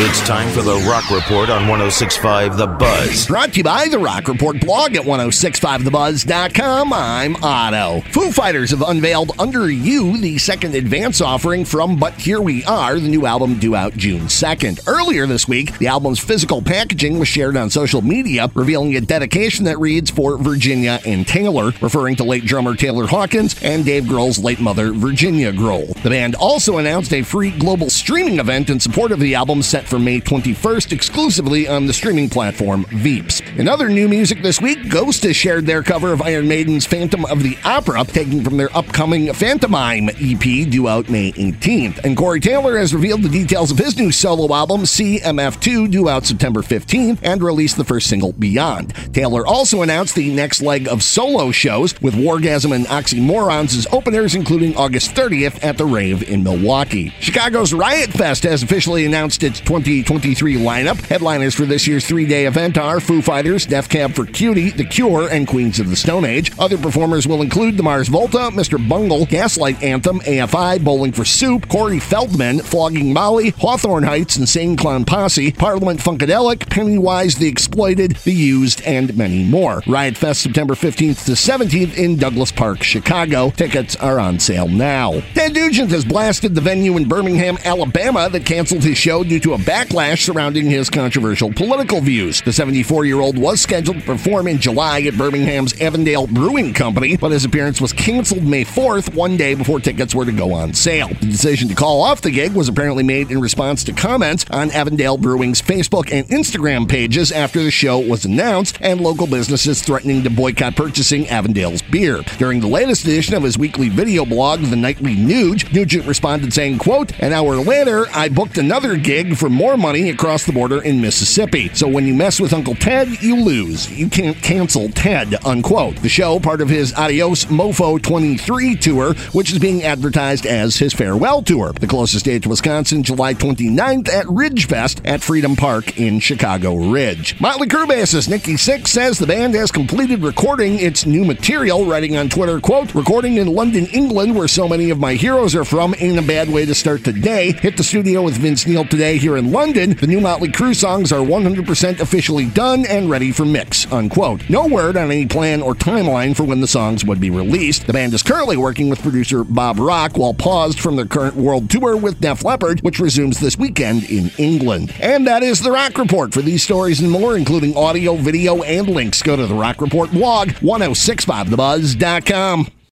It's time for the Rock Report on 1065 The Buzz. Brought to you by the Rock Report blog at 1065thebuzz.com. I'm Otto. Foo Fighters have unveiled Under You, the second advance offering from But Here We Are, the new album due out June 2nd. Earlier this week, the album's physical packaging was shared on social media, revealing a dedication that reads for Virginia and Taylor, referring to late drummer Taylor Hawkins and Dave Grohl's late mother, Virginia Grohl. The band also announced a free global streaming event in support of the album set for May 21st exclusively on the streaming platform Veeps. In other new music this week, Ghost has shared their cover of Iron Maiden's Phantom of the Opera, taken from their upcoming Phantomime EP due out May 18th. And Corey Taylor has revealed the details of his new solo album, CMF2, due out September 15th, and released the first single, Beyond. Taylor also announced the next leg of solo shows, with Wargasm and Oxymorons as openers, including August 30th at the Rave in Milwaukee. Chicago's Riot Fest has officially announced its 2023 lineup. Headliners for this year's three day event are Foo Fighters, Death Cab for Cutie, The Cure, and Queens of the Stone Age. Other performers will include the Mars Volta, Mr. Bungle, Gaslight Anthem, AFI, Bowling for Soup, Corey Feldman, Flogging Molly, Hawthorne Heights, Insane Clown Posse, Parliament Funkadelic, Pennywise the Exploited, The Used, and many more. Riot Fest September 15th to 17th in Douglas Park, Chicago. Tickets are on sale now. Ted Nugent has blasted the venue in Birmingham, Alabama that canceled his show due to a backlash surrounding his controversial political views. The 74 year old was scheduled to perform in July at Birmingham's Avondale Brewing Company, but his appearance was canceled May 4th, one day before tickets were to go on sale. The decision to call off the gig was apparently made in response to comments on Avondale Brewing's Facebook and Instagram pages after the show was announced and local businesses threatening to boycott purchasing Avondale's beer. During the latest edition of his weekly video blog, The Nightly Nuge, Nugent responded saying, quote, An hour later, I booked another gig for more money across the border in Mississippi. So when you mess with Uncle Ted, you lose. You can't cancel Ted, unquote. The show, part of his Adios Mofo 23 tour, which is being advertised as his farewell tour. The closest date to Wisconsin, July 29th at Ridgefest at Freedom Park in Chicago Ridge. Motley Crue bassist Nikki Sixx says the band has completed recording its new material, writing on Twitter, quote, recording in London, England, where so many of my heroes are from, ain't a bad way to start the day. Hit the studio with Vince Neil today here in London. The new Motley Crue songs are 100% officially done and ready for mix, unquote. No word on any plan or timeline for when the songs would be released. The band is currently working with producer Bob Rock while paused from their current world tour with Def Leppard, which resumes this weekend in England. And that is the Rock Report. For these stories and more, including audio, video, and links, go to the Rock Report blog, 1065thebuzz.com.